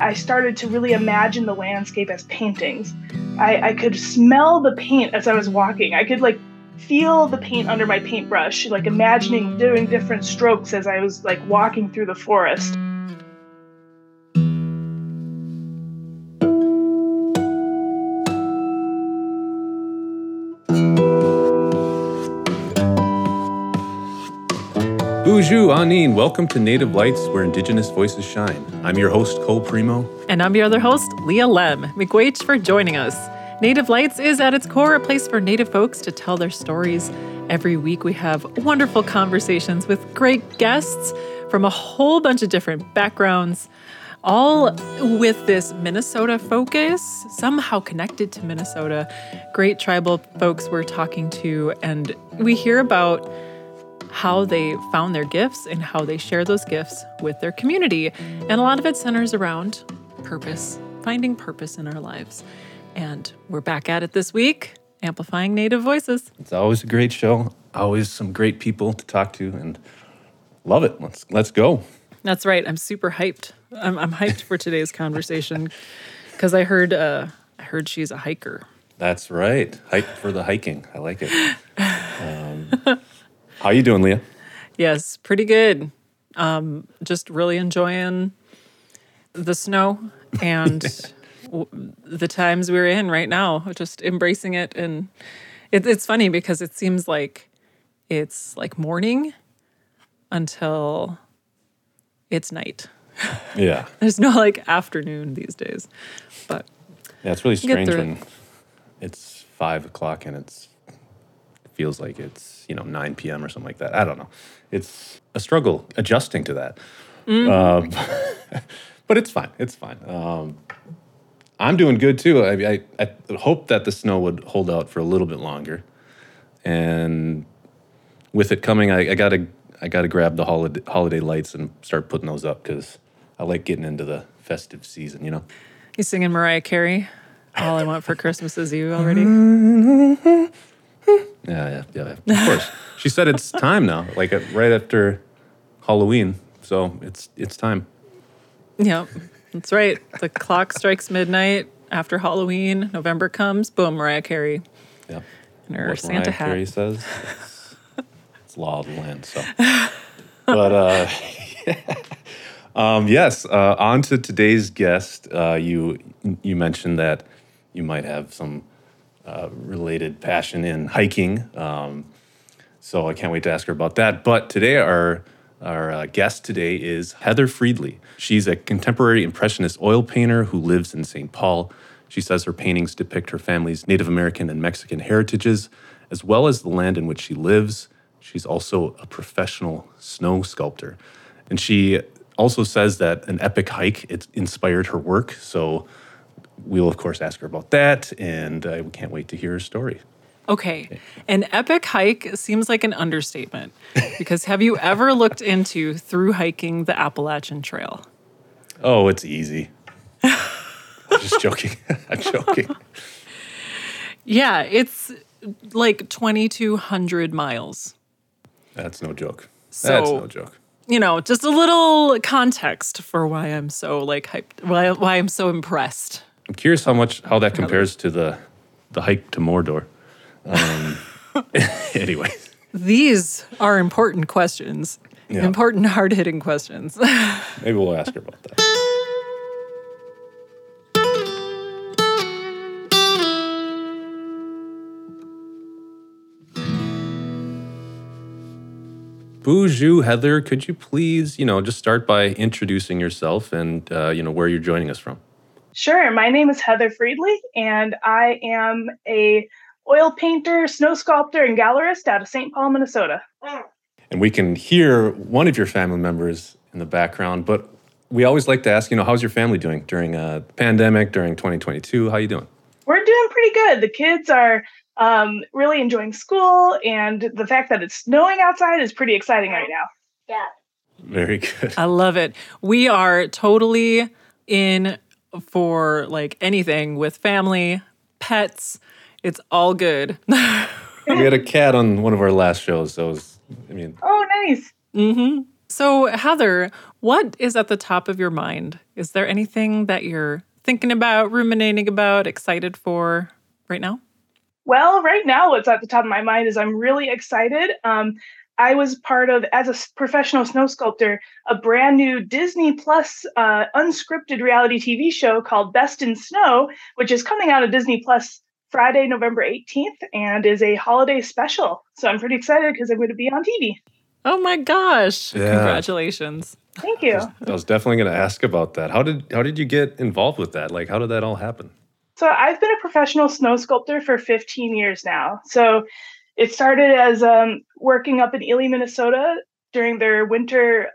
I started to really imagine the landscape as paintings. I, I could smell the paint as I was walking. I could like feel the paint under my paintbrush, like imagining doing different strokes as I was like walking through the forest. Boozhoo, Anin. Welcome to Native Lights, where Indigenous voices shine. I'm your host, Cole Premo. And I'm your other host, Leah Lemm. Miigwech for joining us. Native Lights is at its core a place for Native folks to tell their stories. Every week we have wonderful conversations with great guests from a whole bunch of different backgrounds, all with this Minnesota focus, somehow connected to Minnesota. Great tribal folks we're talking to, and we hear about how they found their gifts and how they share those gifts with their community. And a lot of it centers around purpose, finding purpose in our lives. And we're back at it this week, amplifying Native voices. It's always a great show, always some great people to talk to, and love it. Let's let's go. That's right. I'm super hyped. I'm, I'm hyped for today's conversation because I heard uh, I heard she's a hiker. That's right. Hyped for the hiking. I like it. Um, how you doing, Leah? Yes, pretty good. Um, just really enjoying the snow and w- the times we're in right now. Just embracing it, and it, it's funny because it seems like it's like morning until it's night. Yeah. There's no like afternoon these days, but Yeah, it's really strange when it's five o'clock and it's feels like it's you know 9 p.m. or something like that. I don't know. It's a struggle adjusting to that. Um, but it's fine. It's fine. Um, I'm doing good too. I, I, I hope that the snow would hold out for a little bit longer, and with it coming, I, I gotta I gotta grab the holiday holiday lights and start putting those up because I like getting into the festive season. You know. you singing Mariah Carey. All I want for Christmas is you already. Yeah, yeah, yeah. Of course. she said it's time now, like uh, right after Halloween. So it's it's time. Yep, that's right. The clock strikes midnight after Halloween. November comes. Boom, Mariah Carey Yeah. in her What Santa Mariah hat. Carey says. It's, it's law of the land. So, but uh, um, yes. Uh, on to today's guest. Uh, you you mentioned that you might have some uh, related passion in hiking. Um, so I can't wait to ask her about that. But today, our our uh, guest today is Heather Friedley. She's a contemporary impressionist oil painter who lives in St. Paul. She says her paintings depict her family's Native American and Mexican heritages, as well as the land in which she lives. She's also a professional snow sculptor, and she also says that an epic hike it inspired her work. So we'll of course ask her about that, and uh, we can't wait to hear her story. Okay, an epic hike seems like an understatement because have you ever looked into through hiking the Appalachian Trail? Oh, it's easy. I'm just joking. I'm joking. Yeah, it's like 2,200 miles. That's no joke. That's no joke. You know, just a little context for why I'm so like hyped, why, why I'm so impressed. I'm curious how much how that compares to the the hike to Mordor. Um, anyway, These are important questions, Yeah. important, hard hitting questions. maybe we'll ask her about that. Boozhoo, Heather. Could you please, you know, just start by introducing yourself and uh, you know where you're joining us from? Sure. My name is Heather Friedley, and I am a oil painter, snow sculptor, and gallerist out of St. Paul, Minnesota. And we can hear one of your family members in the background, but we always like to ask, you know, how's your family doing during a pandemic, during 2022? How are you doing? We're doing pretty good. The kids are um, really enjoying school, and the fact that it's snowing outside is pretty exciting right now. Yeah. Very good. I love it. We are totally in for like anything with family, pets. It's all good. we had a cat on one of our last shows. That was, I mean, Oh, nice. hmm So, Heather, what is at the top of your mind? Is there anything that you're thinking about, ruminating about, excited for right now? Well, right now, what's at the top of my mind is I'm really excited. Um, I was part of, as a professional snow sculptor, a brand new Disney Plus uh, unscripted reality TV show called Best in Snow, which is coming out of Disney Plus Friday, November 18th, and is a holiday special. So I'm pretty excited because I'm going to be on TV. Oh my gosh! Yeah. Congratulations. Thank you. I was definitely going to ask about that. How did how did you get involved with that? Like, how did that all happen? So I've been a professional snow sculptor for 15 years now. So it started as um, working up in Ely, Minnesota during their winter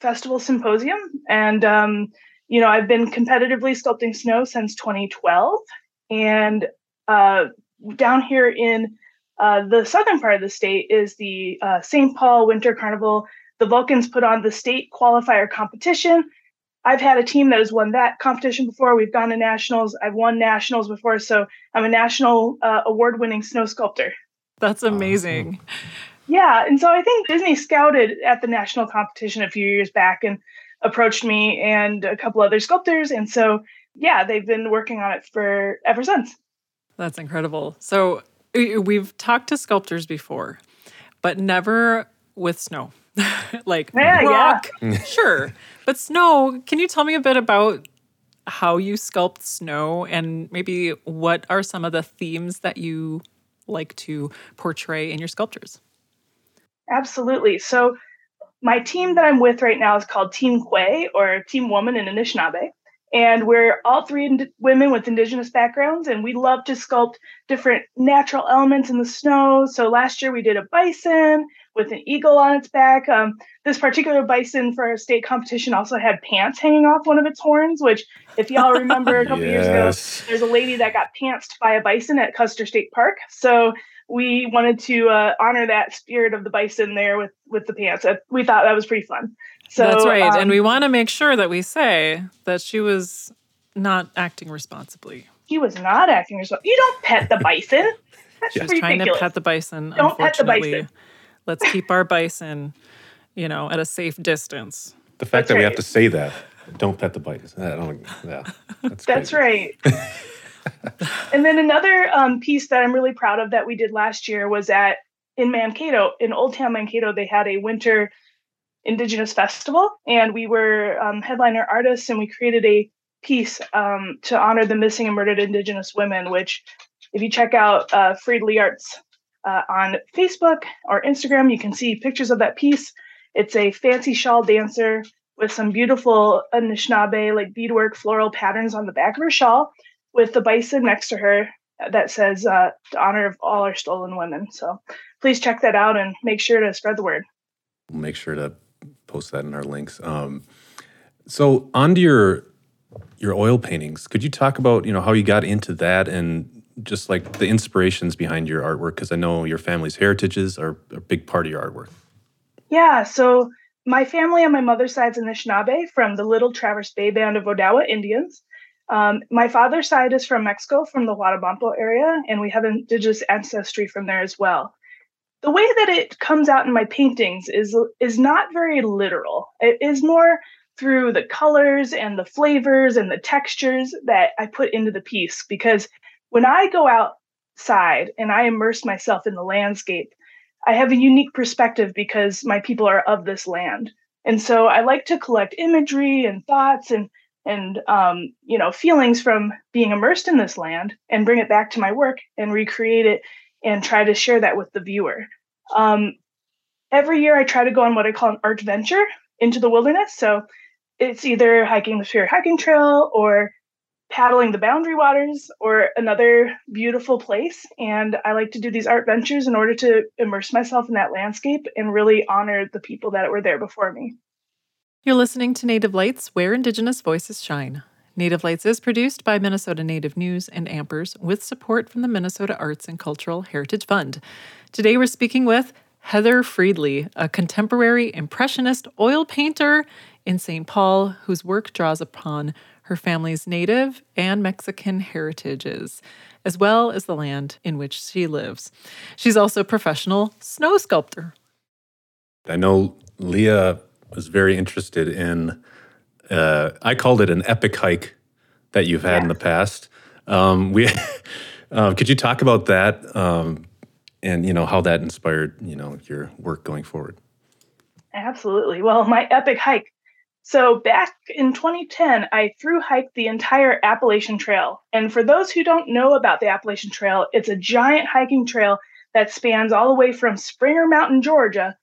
festival symposium, and um, you know I've been competitively sculpting snow since 2012, and uh, down here in uh, the southern part of the state is the uh, St. Paul Winter Carnival. The Vulcans put on the state qualifier competition. I've had a team that has won that competition before. We've gone to nationals. I've won nationals before, so I'm a national uh, award-winning snow sculptor. Oh, that's amazing. Yeah, and so I think Disney scouted at the national competition a few years back and approached me and a couple other sculptors, and so yeah, they've been working on it for ever since. That's incredible. So we've talked to sculptors before, but never with snow. like yeah, rock, yeah. sure. But snow, can you tell me a bit about how you sculpt snow and maybe what are some of the themes that you like to portray in your sculptures? Absolutely. So my team that I'm with right now is called Team Kwe or Team Woman in Anishinaabe. And we're all three ind- women with Indigenous backgrounds, and we love to sculpt different natural elements in the snow. So last year we did a bison with an eagle on its back. Um, this particular bison for our state competition also had pants hanging off one of its horns, which, if y'all remember a couple yes. years ago, there's a lady that got pantsed by a bison at Custer State Park. So we wanted to uh, honor that spirit of the bison there with with the pants. We thought that was pretty fun. So that's right, um, and we want to make sure that we say that she was not acting responsibly. He was not acting responsibly. You don't pet the bison. That's Just trying to pet the bison. Don't pet the bison. Let's keep our bison, you know, at a safe distance. The fact that's that right. we have to say that, don't pet the bison. I don't, yeah, that's, that's right. and then another um, piece that I'm really proud of that we did last year was at in Mankato, in Old Town Mankato, they had a winter Indigenous festival, and we were um, headliner artists, and we created a piece um, to honor the missing and murdered Indigenous women. Which, if you check out uh, Friedley Arts uh, on Facebook or Instagram, you can see pictures of that piece. It's a fancy shawl dancer with some beautiful Anishinaabe like beadwork floral patterns on the back of her shawl, with the bison next to her that says uh, "to honor of all our stolen women." So please check that out and make sure to spread the word. Make sure to post that in our links. Um, so onto your your oil paintings, could you talk about you know how you got into that and just like the inspirations behind your artwork? Because I know your family's heritages are a big part of your artwork. Yeah, so my family on my mother's side is Anishinaabe from the Little Traverse Bay Band of Odawa Indians. Um, my father's side is from Mexico, from the Huatabampo area, and we have indigenous ancestry from there as well. The way that it comes out in my paintings is is not very literal. It is more through the colors and the flavors and the textures that I put into the piece because when I go outside and I immerse myself in the landscape, I have a unique perspective because my people are of this land. And so I like to collect imagery and thoughts and and um, you know feelings from being immersed in this land and bring it back to my work and recreate it and try to share that with the viewer. Um, every year I try to go on what I call an art venture into the wilderness. So it's either hiking the Superior Hiking Trail or paddling the boundary waters or another beautiful place. And I like to do these art ventures in order to immerse myself in that landscape and really honor the people that were there before me. You're listening to Native Lights, where Indigenous voices shine. Native Lights is produced by Minnesota Native News and Ampers with support from the Minnesota Arts and Cultural Heritage Fund. Today we're speaking with Heather Friedley, a contemporary impressionist oil painter in St. Paul whose work draws upon her family's native and Mexican heritages, as well as the land in which she lives. She's also a professional snow sculptor. I know Leah was very interested in. Uh, I called it an epic hike that you've had in the past. Um, we uh, could you talk about that um, and you know how that inspired you know your work going forward? Absolutely. Well, my epic hike. So back in 2010, I through hiked the entire Appalachian Trail. And for those who don't know about the Appalachian Trail, it's a giant hiking trail that spans all the way from Springer Mountain, Georgia,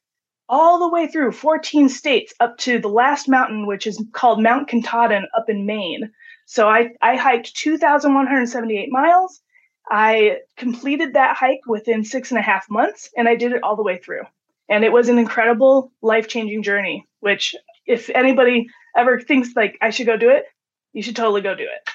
all the way through 14 states up to the last mountain, which is called Mount Katahdin up in Maine. So I, I hiked 2,178 miles. I completed that hike within six and a half months, and I did it all the way through. And it was an incredible, life changing journey, which, if anybody ever thinks like I should go do it, you should totally go do it.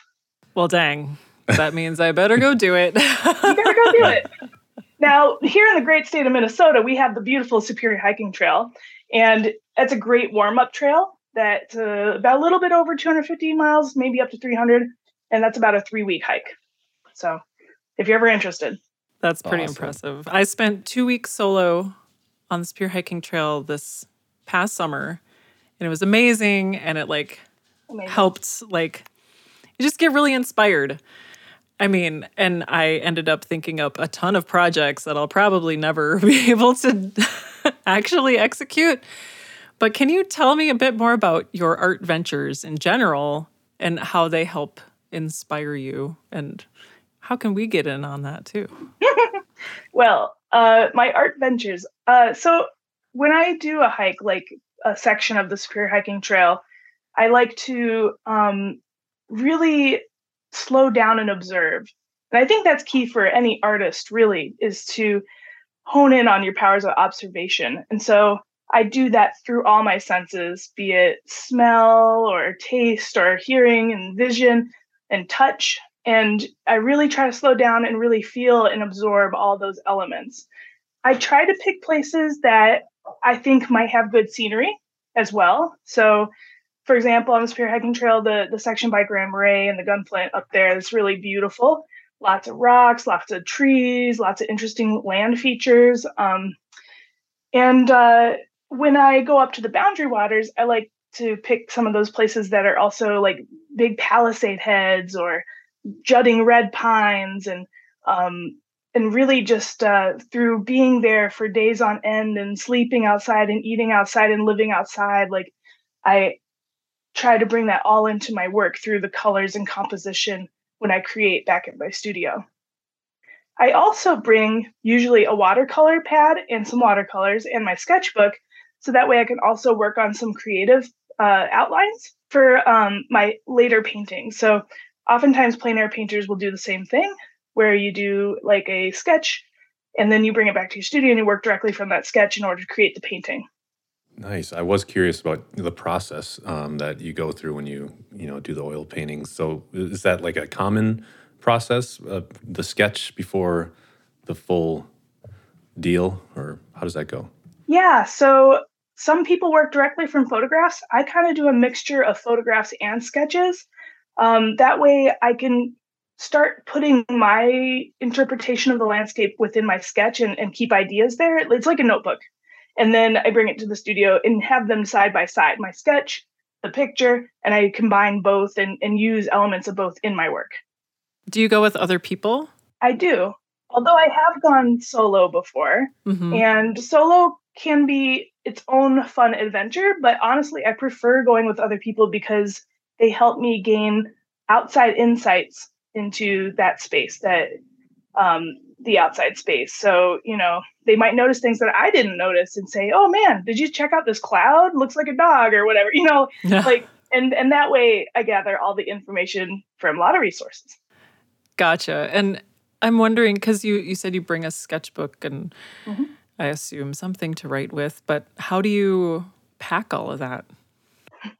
Well, dang. That means I better go do it. you better go do it. Now, here in the great state of Minnesota, we have the beautiful Superior Hiking Trail, and it's a great warm up trail that's uh, about a little bit over 250 miles, maybe up to 300, and that's about a three week hike. So, if you're ever interested, that's pretty awesome. impressive. I spent two weeks solo on the Superior Hiking Trail this past summer, and it was amazing, and it like amazing. helped like you just get really inspired I mean, and I ended up thinking up a ton of projects that I'll probably never be able to actually execute. But can you tell me a bit more about your art ventures in general and how they help inspire you? And how can we get in on that too? well, uh, my art ventures. Uh, so when I do a hike, like a section of the Superior Hiking Trail, I like to um, really slow down and observe. And I think that's key for any artist, really, is to hone in on your powers of observation. And so I do that through all my senses, be it smell or taste or hearing and vision and touch. And I really try to slow down and really feel and absorb all those elements. I try to pick places that I think might have good scenery as well. So for example, on the Superior Hiking Trail, the, the section by Grand Marais and the Gunflint up there is really beautiful. Lots of rocks, lots of trees, lots of interesting land features. Um, and uh, when I go up to the Boundary Waters, I like to pick some of those places that are also like big palisade heads or jutting red pines and um, and really just uh, through being there for days on end and sleeping outside and eating outside and living outside like i try to bring that all into my work through the colors and composition when I create back at my studio. I also bring usually a watercolor pad and some watercolors and my sketchbook so that way I can also work on some creative uh, outlines for um, my later paintings. So oftentimes plein air painters will do the same thing where you do like a sketch and then you bring it back to your studio and you work directly from that sketch in order to create the painting. Nice. I was curious about the process um, that you go through when you you know do the oil paintings. So is that like a common process, uh, the sketch before the full deal, or how does that go? Yeah. So some people work directly from photographs. I kind of do a mixture of photographs and sketches. Um, that way, I can start putting my interpretation of the landscape within my sketch and, and keep ideas there. It's like a notebook and then I bring it to the studio and have them side by side my sketch, the picture, and I combine both and, and use elements of both in my work. Do you go with other people? I do. Although I have gone solo before, mm-hmm. and solo can be its own fun adventure, but honestly, I prefer going with other people because they help me gain outside insights into that space that um, the outside space. So, you know, they might notice things that I didn't notice and say, "Oh man, did you check out this cloud? Looks like a dog or whatever." You know, like and and that way I gather all the information from a lot of resources. Gotcha. And I'm wondering cuz you you said you bring a sketchbook and mm-hmm. I assume something to write with, but how do you pack all of that?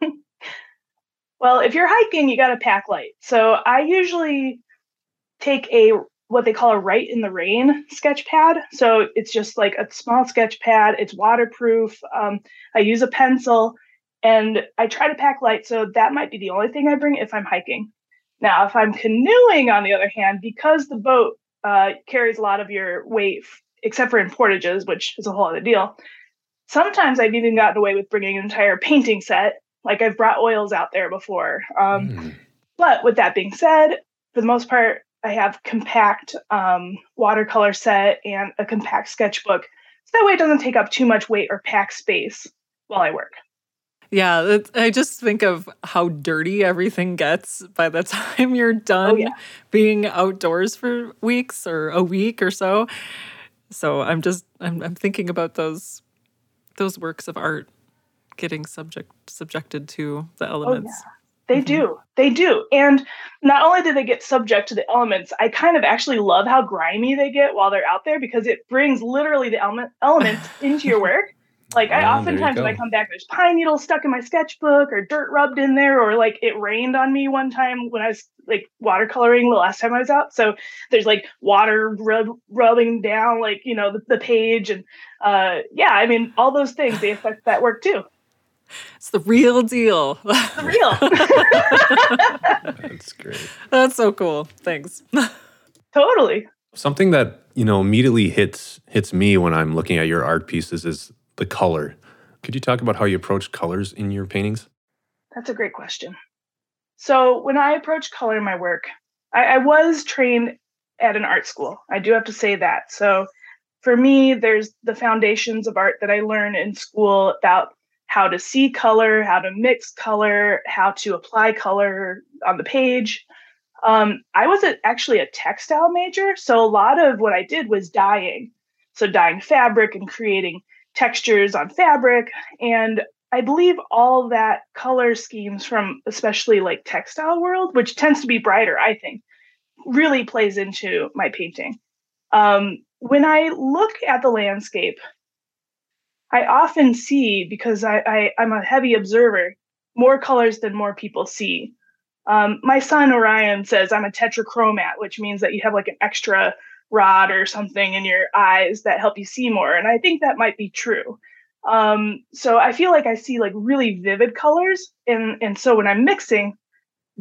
well, if you're hiking, you got to pack light. So I usually take a what they call a write in the rain sketch pad. So it's just like a small sketch pad. It's waterproof. Um, I use a pencil and I try to pack light. So that might be the only thing I bring if I'm hiking. Now, if I'm canoeing, on the other hand, because the boat uh, carries a lot of your weight, except for in portages, which is a whole other deal, sometimes I've even gotten away with bringing an entire painting set. Like I've brought oils out there before. Um, mm. But with that being said, for the most part, I have compact um, watercolor set and a compact sketchbook. So that way it doesn't take up too much weight or pack space while I work. Yeah, I just think of how dirty everything gets by the time you're done oh, yeah. being outdoors for weeks or a week or so. So I'm just I'm I'm thinking about those those works of art getting subject subjected to the elements. Oh, yeah. They mm-hmm. do. They do. And not only do they get subject to the elements, I kind of actually love how grimy they get while they're out there because it brings literally the element elements into your work. Like I oftentimes when I come back, there's pine needles stuck in my sketchbook or dirt rubbed in there, or like it rained on me one time when I was like watercoloring the last time I was out. So there's like water rub, rubbing down like, you know, the, the page. And uh yeah, I mean all those things they affect that work too. It's the real deal. The real. That's great. That's so cool. Thanks. totally. Something that, you know, immediately hits hits me when I'm looking at your art pieces is the color. Could you talk about how you approach colors in your paintings? That's a great question. So, when I approach color in my work, I, I was trained at an art school. I do have to say that. So, for me, there's the foundations of art that I learn in school about how to see color, how to mix color, how to apply color on the page. Um, I was a, actually a textile major, so a lot of what I did was dyeing. So dyeing fabric and creating textures on fabric. And I believe all that color schemes from especially like textile world, which tends to be brighter, I think, really plays into my painting. Um, when I look at the landscape, I often see because I, I I'm a heavy observer more colors than more people see. Um, my son Orion says I'm a tetrachromat, which means that you have like an extra rod or something in your eyes that help you see more, and I think that might be true. Um, so I feel like I see like really vivid colors, and and so when I'm mixing,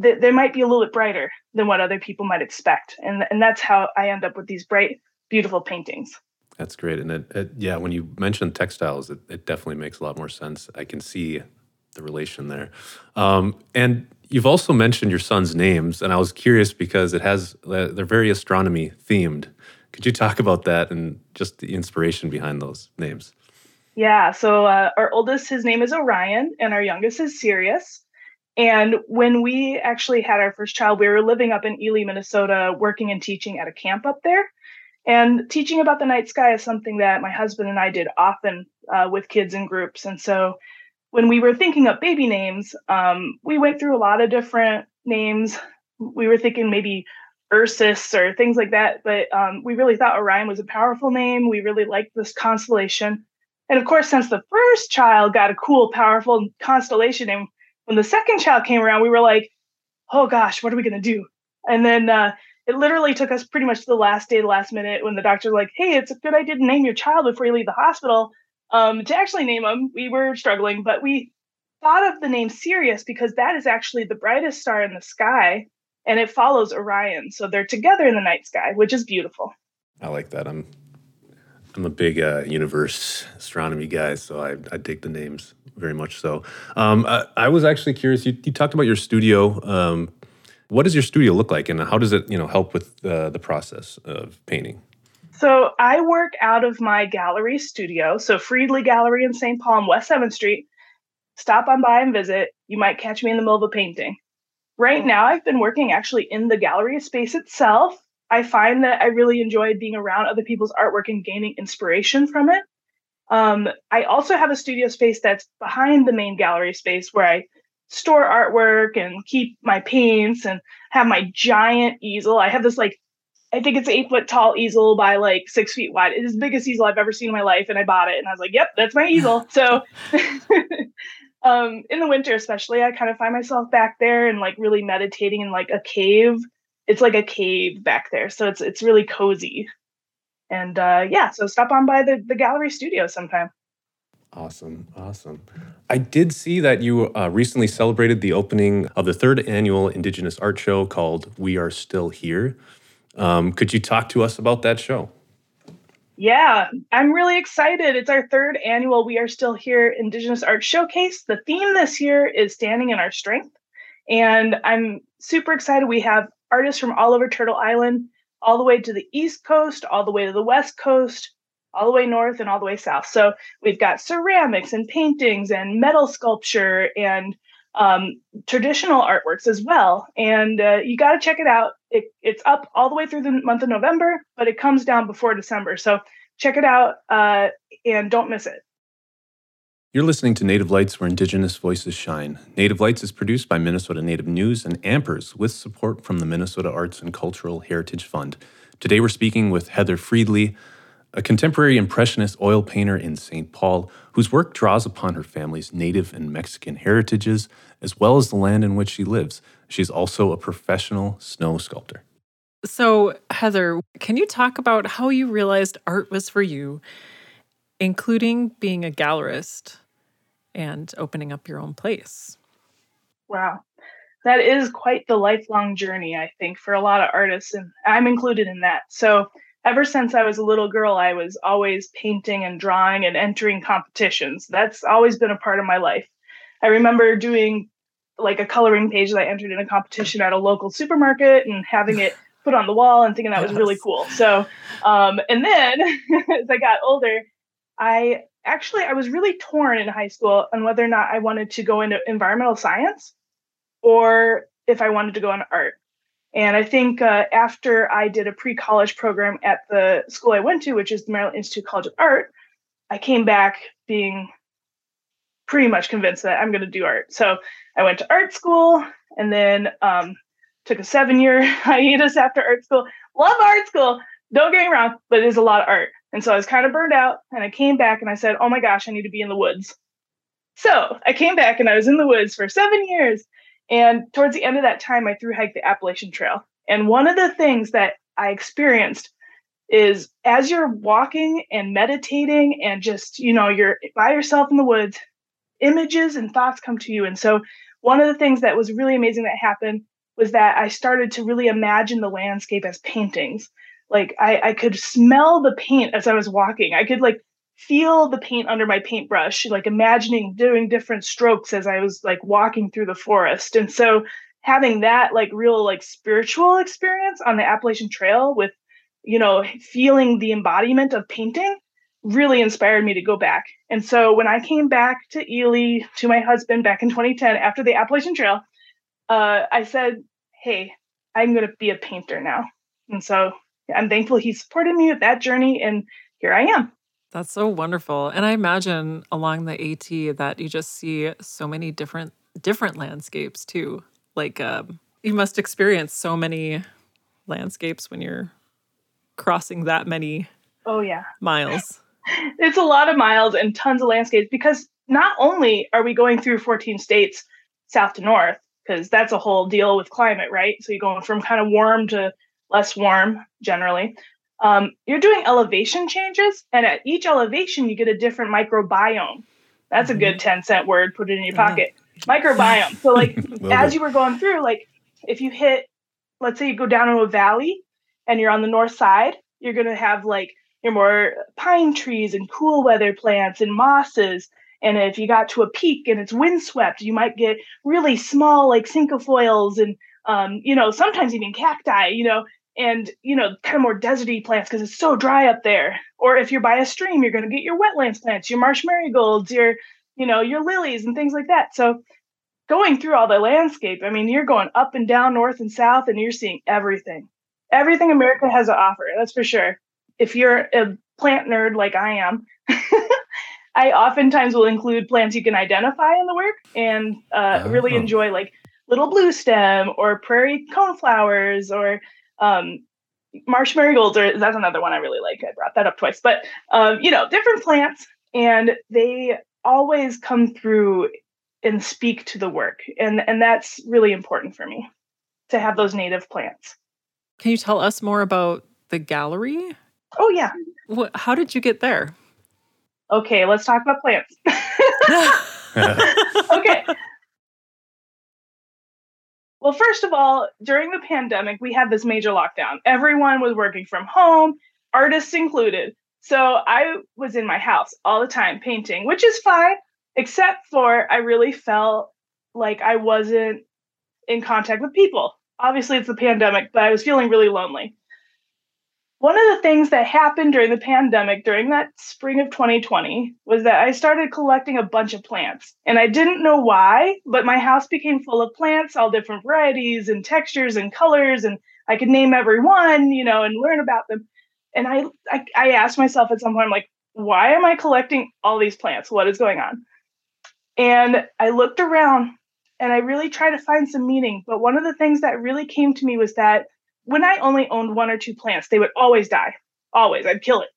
th- they might be a little bit brighter than what other people might expect, and and that's how I end up with these bright, beautiful paintings. That's great. And it, it, yeah, when you mentioned textiles, it, it, definitely makes a lot more sense. I can see the relation there. Um, and you've also mentioned your son's names, and I was curious because it has uh, they're very astronomy themed. Could you talk about that and just the inspiration behind those names? Yeah. So uh, our oldest, his name is Orion, and our youngest is Sirius. And when we actually had our first child, we were living up in Ely, Minnesota, working and teaching at a camp up there. And teaching about the night sky is something that my husband and I did often uh, with kids in groups. And so when we were thinking up baby names, um, we went through a lot of different names. We were thinking maybe Ursus or things like that, but um, we really thought Orion was a powerful name. We really liked this constellation. And of course, since the first child got a cool, powerful constellation name, when the second child came around, we were like, oh gosh, what are we going to do? And then uh, it literally took us pretty much the last day, the last minute, when the doctor was like, "Hey, it's a good idea to name your child before you leave the hospital." Um, to actually name him, we were struggling, but we thought of the name Sirius because that is actually the brightest star in the sky, and it follows Orion, so they're together in the night sky, which is beautiful. I like that. I'm I'm a big uh, universe astronomy guy, so I, I dig the names very much. So um, I, I, was actually curious. You, you talked about your studio. Um, what does your studio look like, and how does it, you know, help with uh, the process of painting? So I work out of my gallery studio, so Friedley Gallery in St. Paul on West Seventh Street. Stop on by and visit. You might catch me in the middle of a painting. Right now, I've been working actually in the gallery space itself. I find that I really enjoy being around other people's artwork and gaining inspiration from it. Um, I also have a studio space that's behind the main gallery space where I store artwork and keep my paints and have my giant easel. I have this like I think it's eight foot tall easel by like six feet wide. It's the biggest easel I've ever seen in my life, and I bought it and I was like, "Yep, that's my easel." So, um, in the winter especially, I kind of find myself back there and like really meditating in like a cave. It's like a cave back there, so it's it's really cozy. And uh, yeah, so stop on by the the gallery studio sometime. Awesome. Awesome. I did see that you uh, recently celebrated the opening of the third annual Indigenous Art Show called We Are Still Here. Um, could you talk to us about that show? Yeah, I'm really excited. It's our third annual We Are Still Here Indigenous Art Showcase. The theme this year is Standing in Our Strength. And I'm super excited. We have artists from all over Turtle Island, all the way to the East Coast, all the way to the West Coast, all the way north, and all the way south. So we've got ceramics and paintings and metal sculpture and um, traditional artworks as well. And uh, you got to check it out. It, it's up all the way through the month of November, but it comes down before December. So check it out uh, and don't miss it. You're listening to Native Lights, where Indigenous voices shine. Native Lights is produced by Minnesota Native News and Ampers with support from the Minnesota Arts and Cultural Heritage Fund. Today we're speaking with Heather Friedley, a contemporary Impressionist oil painter in St. Paul whose work draws upon her family's Native and Mexican heritages as well as the land in which she lives. She's also a professional snow sculptor. So, Heather, can you talk about how you realized art was for you, including being a gallerist and opening up your own place? Wow. That is quite the lifelong journey, I think, for a lot of artists, and I'm included in that. So, ever since I was a little girl, I was always painting and drawing and entering competitions. That's always been a part of my life. I remember doing like a coloring page that I entered in a competition at a local supermarket and having it put on the wall and thinking that was really cool. So, um, and then as I got older, I actually I was really torn in high school on whether or not I wanted to go into environmental science or if I wanted to go into art. And I think uh, after I did a pre-college program at the school I went to, which is the Maryland Institute College of Art, I came back being pretty much convinced that I'm going to do art. So I went to art school and then um, took a seven year hiatus after art school. Love art school. Don't get me wrong, but it is a lot of art. And so I was kind of burned out and I came back and I said, oh my gosh, I need to be in the woods. So I came back and I was in the woods for seven years. And towards the end of that time, I through hiked the Appalachian Trail. And one of the things that I experienced is as you're walking and meditating and just, you know, you're by yourself in the woods, images and thoughts come to you. And so, one of the things that was really amazing that happened was that I started to really imagine the landscape as paintings. Like I, I could smell the paint as I was walking. I could like feel the paint under my paintbrush, like imagining doing different strokes as I was like walking through the forest. And so having that like real like spiritual experience on the Appalachian Trail with, you know, feeling the embodiment of painting really inspired me to go back. And so when I came back to Ely to my husband back in 2010 after the Appalachian Trail, uh, I said, Hey, I'm going to be a painter now. And so I'm thankful he supported me with that journey. And here I am. That's so wonderful. And I imagine along the AT that you just see so many different different landscapes too. Like um, you must experience so many landscapes when you're crossing that many oh yeah miles it's a lot of miles and tons of landscapes because not only are we going through 14 states south to north, because that's a whole deal with climate, right? So you're going from kind of warm to less warm generally. Um, you're doing elevation changes, and at each elevation, you get a different microbiome. That's mm-hmm. a good 10 cent word, put it in your pocket. Microbiome. So, like, as you were going through, like, if you hit, let's say you go down into a valley and you're on the north side, you're going to have like your more pine trees and cool weather plants and mosses. And if you got to a peak and it's windswept, you might get really small like cinquefoils and um, you know, sometimes even cacti, you know, and you know, kind of more deserty plants because it's so dry up there. Or if you're by a stream, you're gonna get your wetlands plants, your marsh marigolds, your, you know, your lilies and things like that. So going through all the landscape, I mean, you're going up and down, north and south, and you're seeing everything. Everything America has to offer, that's for sure if you're a plant nerd like I am, I oftentimes will include plants you can identify in the work and uh, oh. really enjoy like little blue stem or prairie coneflowers or um, marsh marigolds. Or that's another one I really like. I brought that up twice, but um, you know, different plants, and they always come through and speak to the work, and and that's really important for me to have those native plants. Can you tell us more about the gallery? Oh yeah. What, how did you get there? Okay, let's talk about plants. okay. Well, first of all, during the pandemic, we had this major lockdown. Everyone was working from home, artists included. So I was in my house all the time painting, which is fine, except for I really felt like I wasn't in contact with people. Obviously, it's the pandemic, but I was feeling really lonely. One of the things that happened during the pandemic, during that spring of 2020, was that I started collecting a bunch of plants. And I didn't know why, but my house became full of plants, all different varieties and textures and colors. And I could name every one, you know, and learn about them. And I, I, I asked myself at some point, I'm like, why am I collecting all these plants? What is going on? And I looked around and I really tried to find some meaning. But one of the things that really came to me was that when I only owned one or two plants, they would always die. Always. I'd kill it.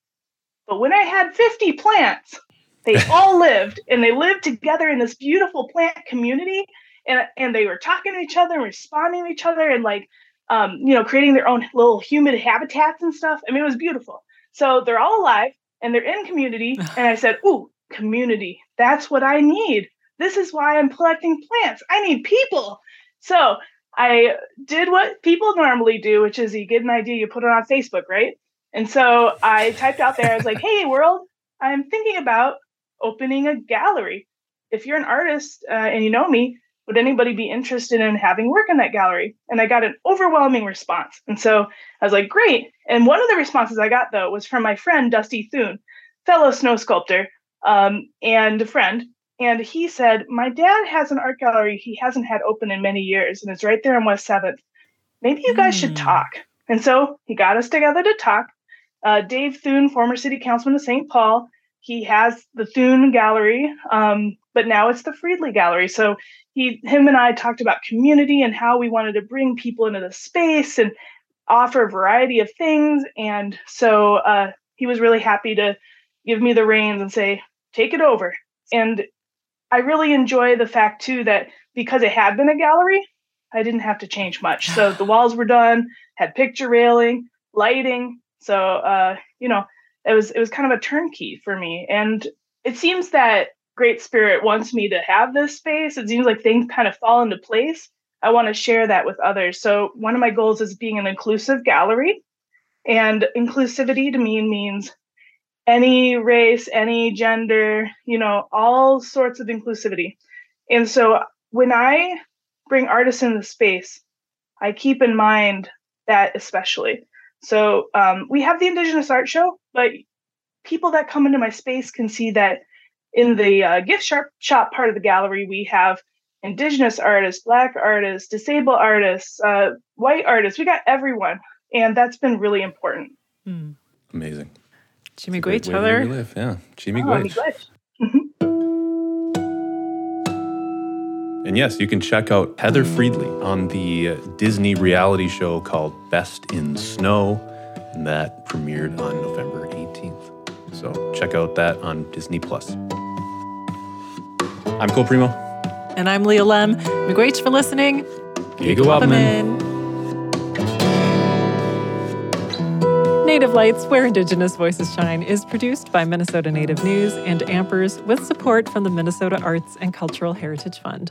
But when I had 50 plants, they all lived and they lived together in this beautiful plant community. And, and they were talking to each other and responding to each other and like, um, you know, creating their own little humid habitats and stuff. I mean, it was beautiful. So they're all alive and they're in community. And I said, Ooh, community. That's what I need. This is why I'm collecting plants. I need people. So I did what people normally do, which is you get an idea, you put it on Facebook, right? And so I typed out there, I was like, hey, world, I'm thinking about opening a gallery. If you're an artist uh, and you know me, would anybody be interested in having work in that gallery? And I got an overwhelming response. And so I was like, great. And one of the responses I got, though, was from my friend, Dusty Thune, fellow snow sculptor um, and a friend. And he said, My dad has an art gallery he hasn't had open in many years, and it's right there on West 7th. Maybe you guys mm. should hmm. talk. And so he got us together to talk. Uh, Dave Thune, former city councilman of St. Paul, he has the Thune Gallery, um, but now it's the Friedley Gallery. So he, him, and I talked about community and how we wanted to bring people into the space and offer a variety of things. And so uh, he was really happy to give me the reins and say, "Take it over." And I really enjoy the fact too that because it had been a gallery, I didn't have to change much. So the walls were done, had picture railing, lighting. So uh, you know, it was it was kind of a turnkey for me. And it seems that Great Spirit wants me to have this space. It seems like things kind of fall into place. I want to share that with others. So one of my goals is being an inclusive gallery. And inclusivity to me means any race, any gender, you know, all sorts of inclusivity. And so when I bring artists in the space, I keep in mind that especially. So um, we have the Indigenous Art Show, but people that come into my space can see that in the uh, gift shop, shop part of the gallery, we have Indigenous artists, Black artists, disabled artists, uh, white artists. We got everyone. And that's been really important. Mm. Amazing. Chi-miigwech, Heather. Live. Yeah, Chi-miigwech. Oh, and yes, you can check out Heather Friedley on the uh, Disney reality show called Best in Snow, and that premiered on November 18th. So check out that on Disney Plus. I'm Cole Premo. And I'm Leah Lemm. Miigwech for listening. Giga Native Lights, where Indigenous voices shine, is produced by Minnesota Native News and Ampers with support from the Minnesota Arts and Cultural Heritage Fund.